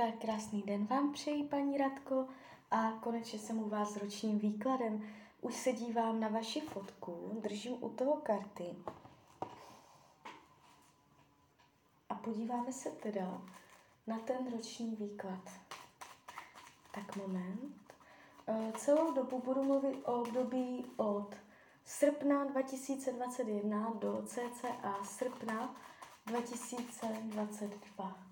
Tak krásný den vám přeji, paní Radko, a konečně jsem u vás s ročním výkladem. Už se dívám na vaši fotku, držím u toho karty. A podíváme se teda na ten roční výklad. Tak moment. E, celou dobu budu mluvit o období od srpna 2021 do cca srpna 2022.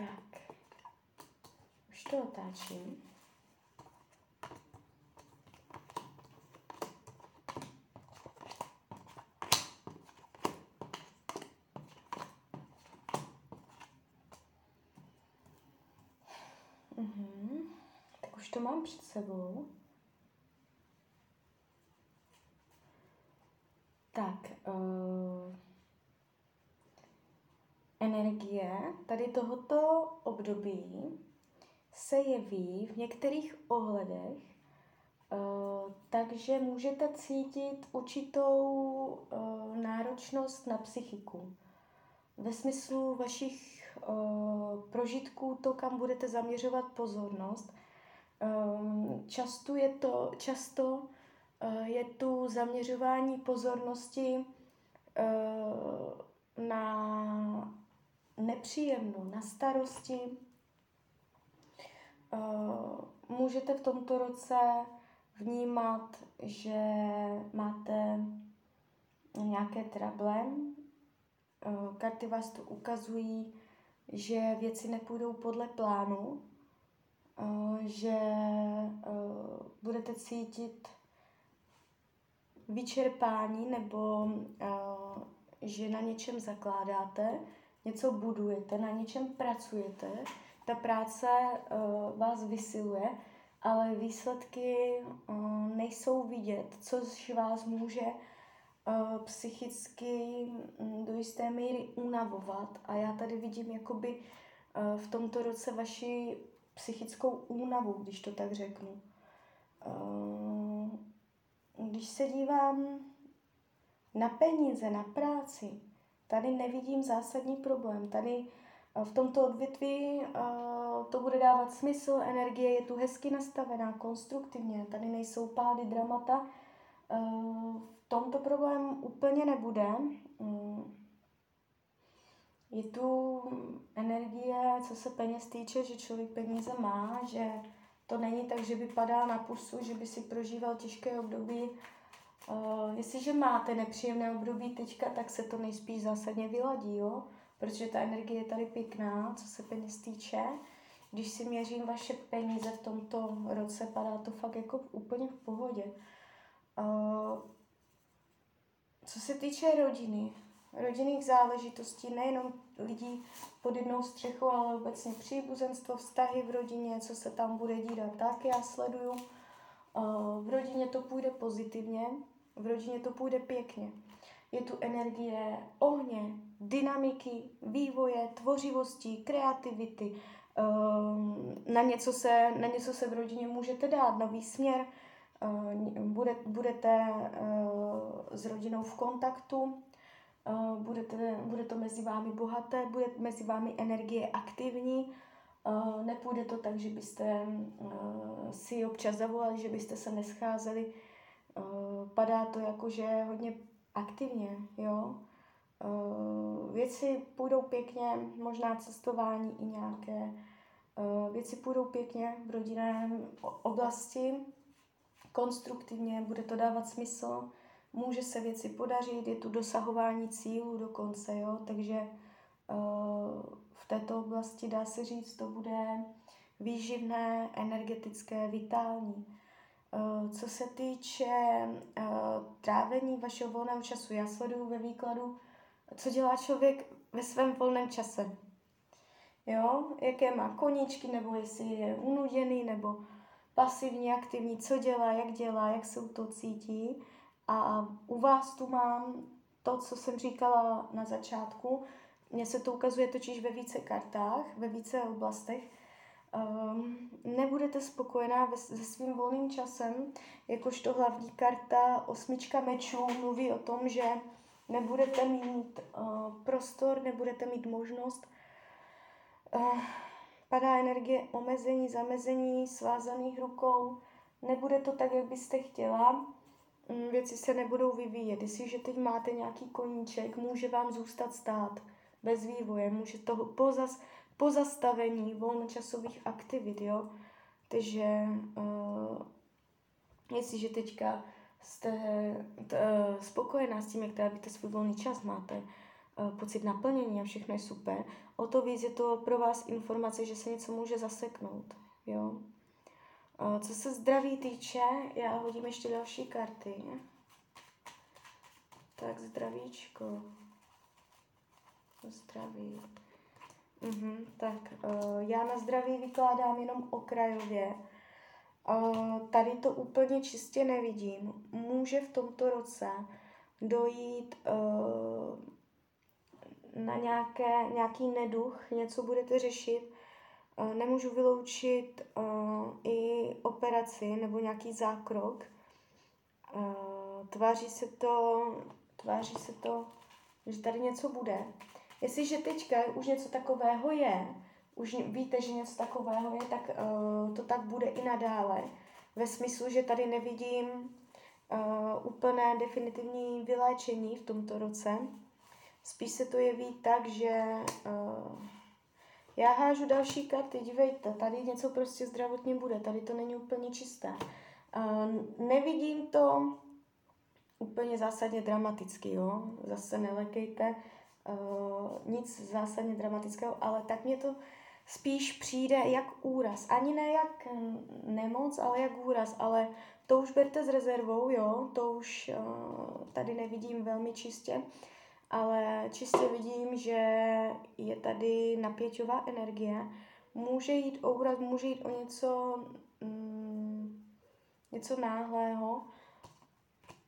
Tak, to otáčím. Mhm. Tak už to mám před sebou. Tak, uh, energie tady tohoto období se jeví v některých ohledech, uh, takže můžete cítit určitou uh, náročnost na psychiku. Ve smyslu vašich uh, prožitků, to, kam budete zaměřovat pozornost. Často je to, často je tu zaměřování pozornosti na nepříjemno, na starosti. Uh, můžete v tomto roce vnímat, že máte nějaké trable. Uh, karty vás to ukazují, že věci nepůjdou podle plánu, uh, že budete cítit vyčerpání nebo že na něčem zakládáte, něco budujete, na něčem pracujete, ta práce uh, vás vysiluje, ale výsledky uh, nejsou vidět, což vás může uh, psychicky um, do jisté míry unavovat. A já tady vidím jakoby uh, v tomto roce vaši psychickou únavu, když to tak řeknu. Když se dívám na peníze, na práci, Tady nevidím zásadní problém. Tady v tomto odvětví uh, to bude dávat smysl, energie je tu hezky nastavená, konstruktivně, tady nejsou pády, dramata. Uh, v tomto problém úplně nebude. Uh, je tu energie, co se peněz týče, že člověk peníze má, že to není tak, že by padal na pusu, že by si prožíval těžké období Uh, jestliže máte nepříjemné období teďka, tak se to nejspíš zásadně vyladí, jo? Protože ta energie je tady pěkná, co se peněz týče. Když si měřím vaše peníze v tomto roce, padá to fakt jako úplně v pohodě. Uh, co se týče rodiny, rodinných záležitostí, nejenom lidí pod jednou střechou, ale obecně příbuzenstvo, vztahy v rodině, co se tam bude dít a tak já sleduju. V rodině to půjde pozitivně, v rodině to půjde pěkně. Je tu energie ohně, dynamiky, vývoje, tvořivosti, kreativity. Ehm, na něco se, na něco se v rodině můžete dát, nový směr. Ehm, bude, budete ehm, s rodinou v kontaktu, budete, bude to mezi vámi bohaté, bude mezi vámi energie aktivní. Nepůjde to tak, že byste si občas zavolali, že byste se nescházeli padá to jako, že hodně aktivně, jo. Uh, věci půjdou pěkně, možná cestování i nějaké. Uh, věci půjdou pěkně v rodinném oblasti, konstruktivně, bude to dávat smysl, může se věci podařit, je tu dosahování cílů dokonce, jo, takže v této oblasti dá se říct, to bude výživné, energetické, vitální. Uh, co se týče uh, trávení vašeho volného času, já sleduju ve výkladu, co dělá člověk ve svém volném čase. Jo, jaké má koníčky, nebo jestli je unuděný, nebo pasivní, aktivní, co dělá, jak dělá, jak se to cítí. A u vás tu mám to, co jsem říkala na začátku. Mně se to ukazuje totiž ve více kartách, ve více oblastech. Um, nebudete spokojená se svým volným časem, jakožto hlavní karta osmička mečů mluví o tom, že nebudete mít uh, prostor, nebudete mít možnost. Uh, padá energie omezení, zamezení, svázaných rukou. Nebude to tak, jak byste chtěla. Mm, věci se nebudou vyvíjet. Jestliže teď máte nějaký koníček, může vám zůstat stát bez vývoje, může toho pozas, pozastavení volnočasových aktivit, jo. Takže uh, jestliže teďka jste uh, spokojená s tím, jak trávíte svůj volný čas, máte uh, pocit naplnění a všechno je super, o to víc je to pro vás informace, že se něco může zaseknout, jo. Co se zdraví týče, já hodím ještě další karty. Tak zdravíčko. Zdraví. Mhm, tak uh, já na zdraví vykládám jenom okrajově. Uh, tady to úplně čistě nevidím. Může v tomto roce dojít uh, na nějaké, nějaký neduch, něco budete řešit, Eh, nemůžu vyloučit uh, i operaci nebo nějaký zákrok. Uh, tváří se to, tváří se to, že tady něco bude. Jestliže teďka už něco takového je, už víte, že něco takového je, tak uh, to tak bude i nadále. Ve smyslu, že tady nevidím uh, úplné definitivní vyléčení v tomto roce. Spíš se to jeví tak, že uh, já hážu další karty, dívejte, tady něco prostě zdravotně bude, tady to není úplně čisté. Uh, nevidím to úplně zásadně dramaticky, jo, zase nelekejte, uh, nic zásadně dramatického, ale tak mě to spíš přijde jak úraz. Ani ne jak nemoc, ale jak úraz, ale to už berte s rezervou, jo, to už uh, tady nevidím velmi čistě ale čistě vidím, že je tady napěťová energie. Může jít o úraz, může jít o něco, mm, něco náhlého,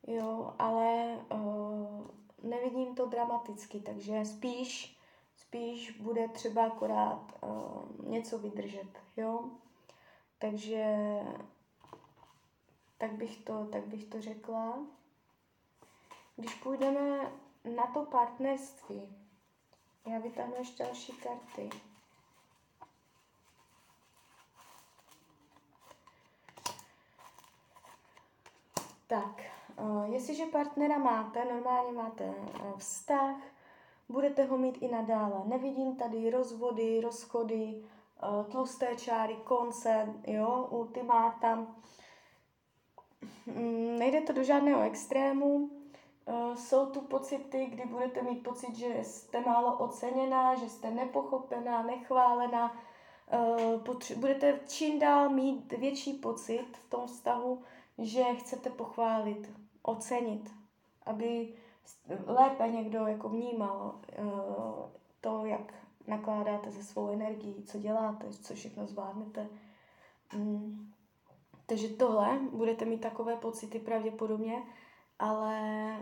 jo, ale uh, nevidím to dramaticky, takže spíš, spíš bude třeba akorát uh, něco vydržet, jo. Takže tak bych to, tak bych to řekla. Když půjdeme na to partnerství. Já vytáhnu ještě další karty. Tak, jestliže partnera máte, normálně máte uh, vztah, budete ho mít i nadále. Nevidím tady rozvody, rozchody, uh, tlusté čáry, konce, jo, ultimáta. Mm, nejde to do žádného extrému, jsou tu pocity, kdy budete mít pocit, že jste málo oceněná, že jste nepochopená, nechválená. Budete čím dál mít větší pocit v tom vztahu, že chcete pochválit, ocenit, aby lépe někdo jako vnímal uh, to, jak nakládáte se svou energií, co děláte, co všechno zvládnete. Mm. Takže tohle budete mít takové pocity pravděpodobně ale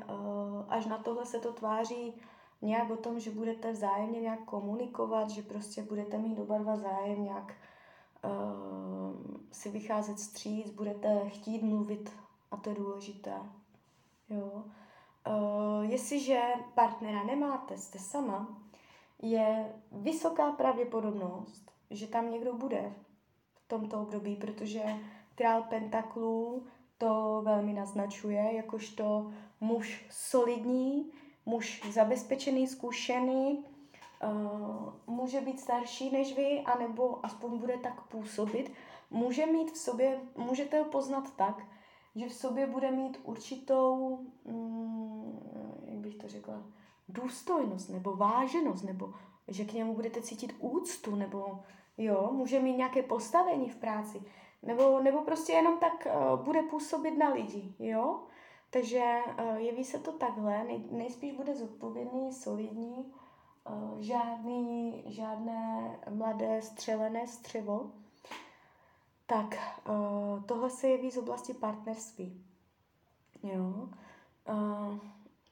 uh, až na tohle se to tváří nějak o tom, že budete vzájemně nějak komunikovat, že prostě budete mít oba dva zájem nějak uh, si vycházet stříc, budete chtít mluvit a to je důležité. Jo. Uh, jestliže partnera nemáte, jste sama, je vysoká pravděpodobnost, že tam někdo bude v tomto období, protože král pentaklů to velmi naznačuje, jakožto muž solidní, muž zabezpečený, zkušený, uh, může být starší než vy, anebo aspoň bude tak působit. Může mít v sobě, můžete ho poznat tak, že v sobě bude mít určitou, um, jak bych to řekla, důstojnost nebo váženost, nebo že k němu budete cítit úctu, nebo jo, může mít nějaké postavení v práci, nebo, nebo prostě jenom tak uh, bude působit na lidi, jo. Takže uh, jeví se to takhle, nej, nejspíš bude zodpovědný, solidní, uh, žádný, žádné mladé střelené střevo. Tak, tohle se jeví z oblasti partnerství. Jo.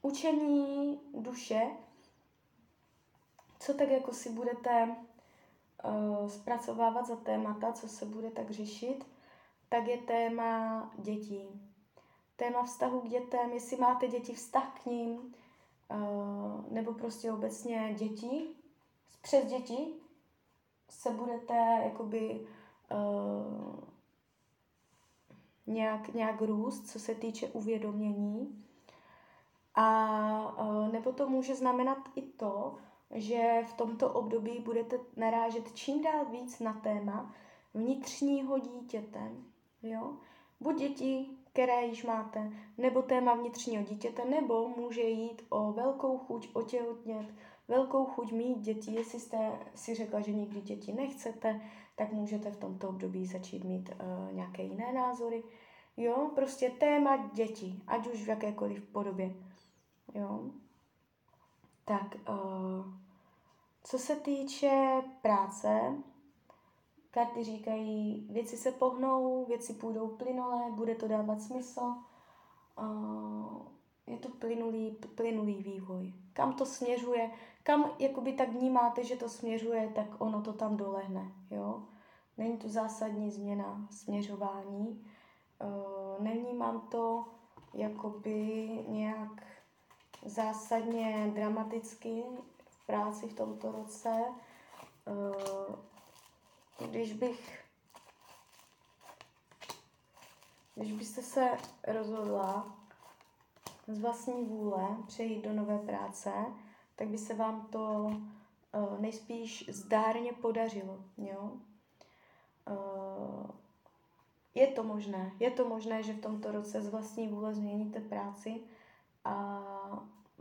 Učení duše, co tak jako si budete zpracovávat za témata, co se bude tak řešit, tak je téma dětí. Téma vztahu k dětem, jestli máte děti, vztah k ním, nebo prostě obecně děti, přes děti se budete jakoby uh, nějak, nějak růst, co se týče uvědomění. A uh, nebo to může znamenat i to, že v tomto období budete narážet čím dál víc na téma vnitřního dítěte. Jo? Buď děti, které již máte, nebo téma vnitřního dítěte, nebo může jít o velkou chuť otěhotnět, velkou chuť mít děti. Jestli jste si řekla, že nikdy děti nechcete, tak můžete v tomto období začít mít uh, nějaké jiné názory. Jo, prostě téma děti, ať už v jakékoliv podobě. Jo. Tak, uh, co se týče práce, karty říkají, věci se pohnou, věci půjdou plynule, bude to dávat smysl. Uh, je to plynulý, plynulý vývoj. Kam to směřuje, kam jakoby tak vnímáte, že to směřuje, tak ono to tam dolehne. Jo? Není to zásadní změna směřování. Uh, nevnímám to jakoby nějak zásadně dramaticky v práci v tomto roce. Uh, když bych když byste se rozhodla z vlastní vůle přejít do nové práce, tak by se vám to uh, nejspíš zdárně podařilo. Jo? Uh, je to možné. Je to možné, že v tomto roce z vlastní vůle změníte práci a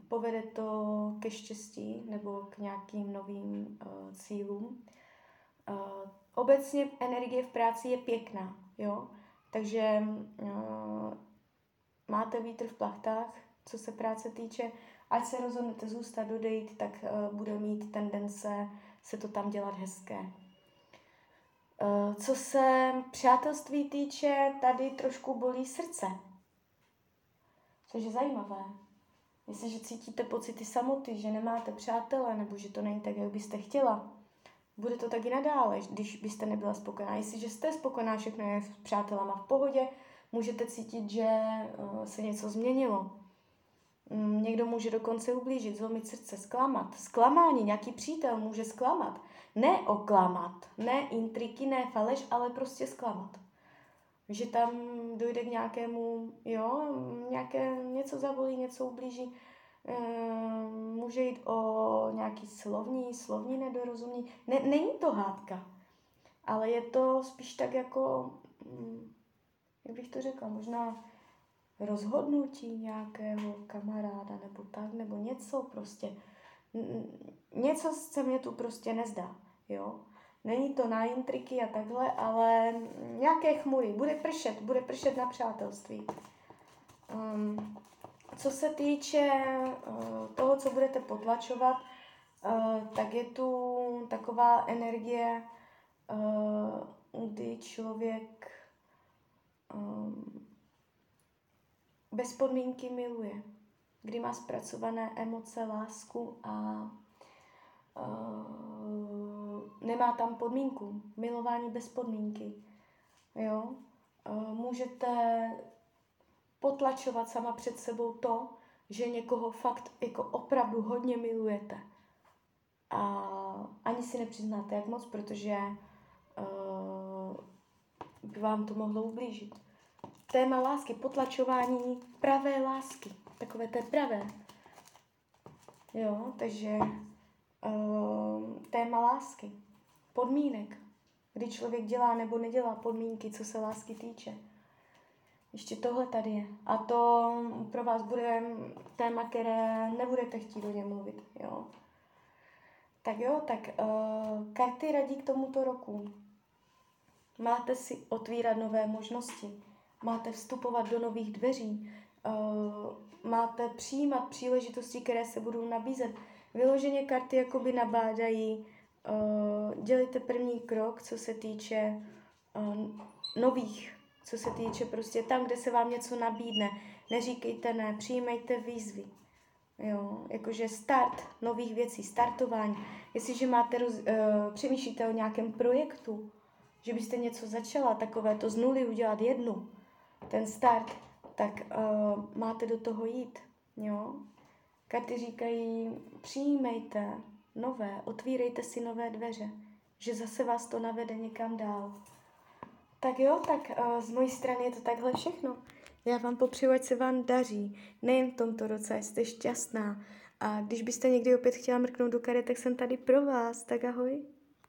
povede to ke štěstí nebo k nějakým novým uh, cílům. Obecně energie v práci je pěkná, jo? takže máte vítr v plachtách, co se práce týče, ať se rozhodnete zůstat, dodejít, tak uh, bude mít tendence se to tam dělat hezké. Uh, co se přátelství týče, tady trošku bolí srdce. Což je zajímavé. Jestliže cítíte pocity samoty, že nemáte přátele, nebo že to není tak, jak byste chtěla, bude to tak i nadále, když byste nebyla spokojená. Jestliže jste spokojená, všechno je s přátelama v pohodě, můžete cítit, že uh, se něco změnilo. Um, někdo může dokonce ublížit, zlomit srdce, zklamat. Zklamání, nějaký přítel může zklamat. Ne oklamat, ne intriky, ne faleš, ale prostě zklamat. Že tam dojde k nějakému, jo, nějaké, něco zavolí, něco ublíží. Ehm, může jít o nějaký slovní, slovní nedorozumění. Ne, není to hádka, ale je to spíš tak jako, mm, jak bych to řekla, možná rozhodnutí nějakého kamaráda nebo tak, nebo něco prostě. Něco se mě tu prostě nezdá, jo. Není to na intriky a takhle, ale nějaké chmury. Bude pršet, bude pršet na přátelství. Um, co se týče uh, toho, co budete potlačovat, uh, tak je tu taková energie, uh, kdy člověk um, bez podmínky miluje, kdy má zpracované emoce, lásku a uh, nemá tam podmínku, milování bez podmínky. Jo? Uh, můžete potlačovat sama před sebou to, že někoho fakt jako opravdu hodně milujete. A ani si nepřiznáte, jak moc, protože uh, by vám to mohlo ublížit. Téma lásky, potlačování pravé lásky, takové té pravé. Jo, takže uh, téma lásky, podmínek, kdy člověk dělá nebo nedělá podmínky, co se lásky týče. Ještě tohle tady je. A to pro vás bude téma, které nebudete chtít o něm mluvit. Jo? Tak jo, tak uh, karty radí k tomuto roku. Máte si otvírat nové možnosti, máte vstupovat do nových dveří, uh, máte přijímat příležitosti, které se budou nabízet. Vyloženě karty jakoby nabádají, uh, dělejte první krok, co se týče uh, nových, co se týče prostě tam, kde se vám něco nabídne. Neříkejte ne, přijímejte výzvy. Jo, jakože start nových věcí, startování. Jestliže máte, roz, uh, přemýšlíte o nějakém projektu, že byste něco začala, takové to z nuly udělat jednu, ten start, tak uh, máte do toho jít. Jo? Karty říkají, přijímejte nové, otvírejte si nové dveře, že zase vás to navede někam dál. Tak jo, tak uh, z mojí strany je to takhle všechno. Já vám popřeju, ať se vám daří, nejen v tomto roce, jste šťastná. A když byste někdy opět chtěla mrknout do karet, tak jsem tady pro vás. Tak ahoj.